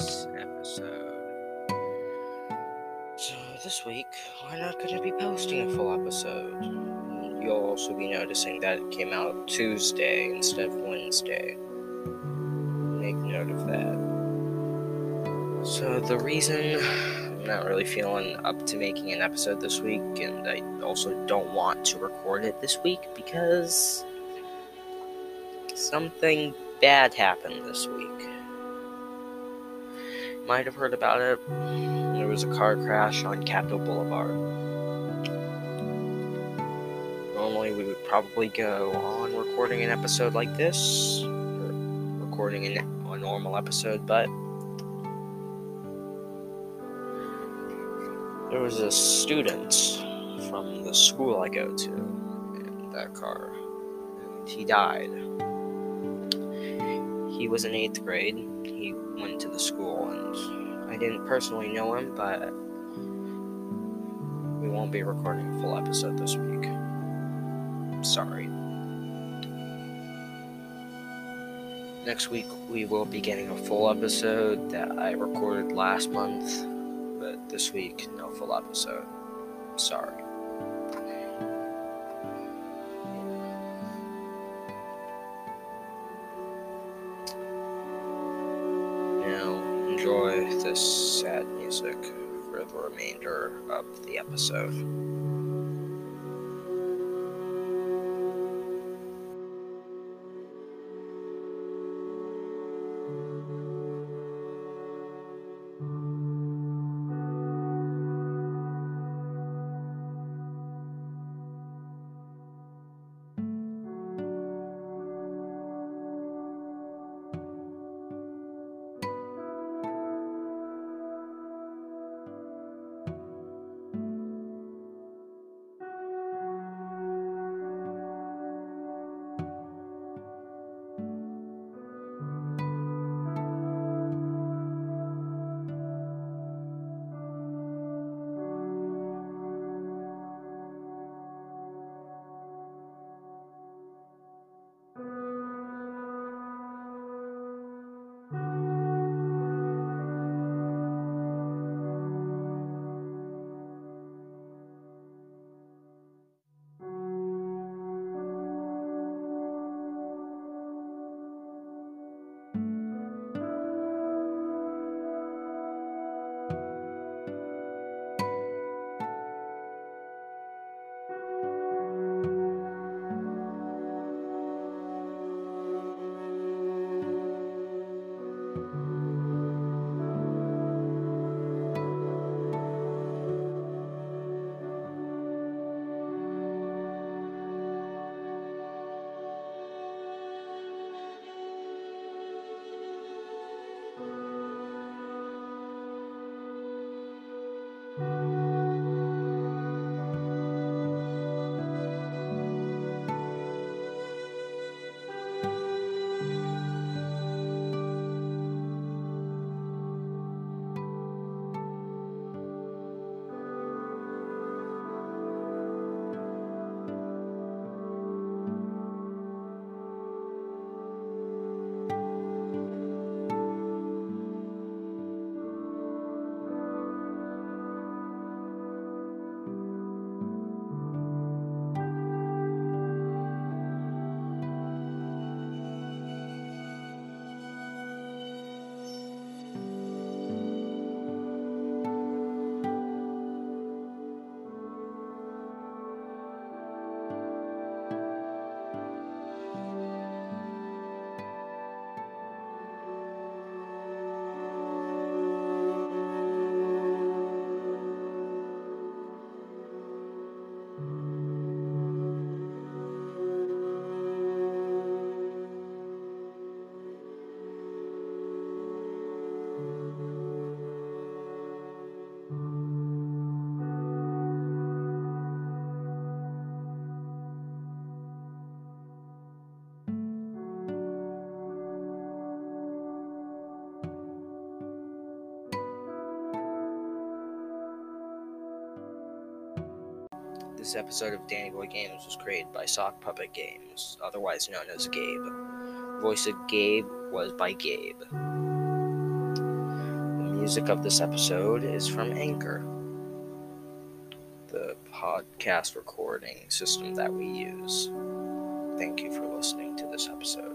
this episode. So, this week, I'm not going to be posting a full episode. You'll also be noticing that it came out Tuesday instead of Wednesday. Make note of that. So, the reason I'm not really feeling up to making an episode this week, and I also don't want to record it this week because something bad happened this week. Might have heard about it. There was a car crash on Capitol Boulevard. Normally, we would probably go on recording an episode like this, or recording a normal episode, but there was a student from the school I go to in that car, and he died. He was in eighth grade. He went to the school, and I didn't personally know him, but we won't be recording a full episode this week. Sorry. Next week, we will be getting a full episode that I recorded last month, but this week, no full episode. Sorry. Enjoy this sad music for the remainder of the episode. This episode of Danny Boy Games was created by Sock Puppet Games, otherwise known as Gabe. Voice of Gabe was by Gabe. The music of this episode is from Anchor, the podcast recording system that we use. Thank you for listening to this episode.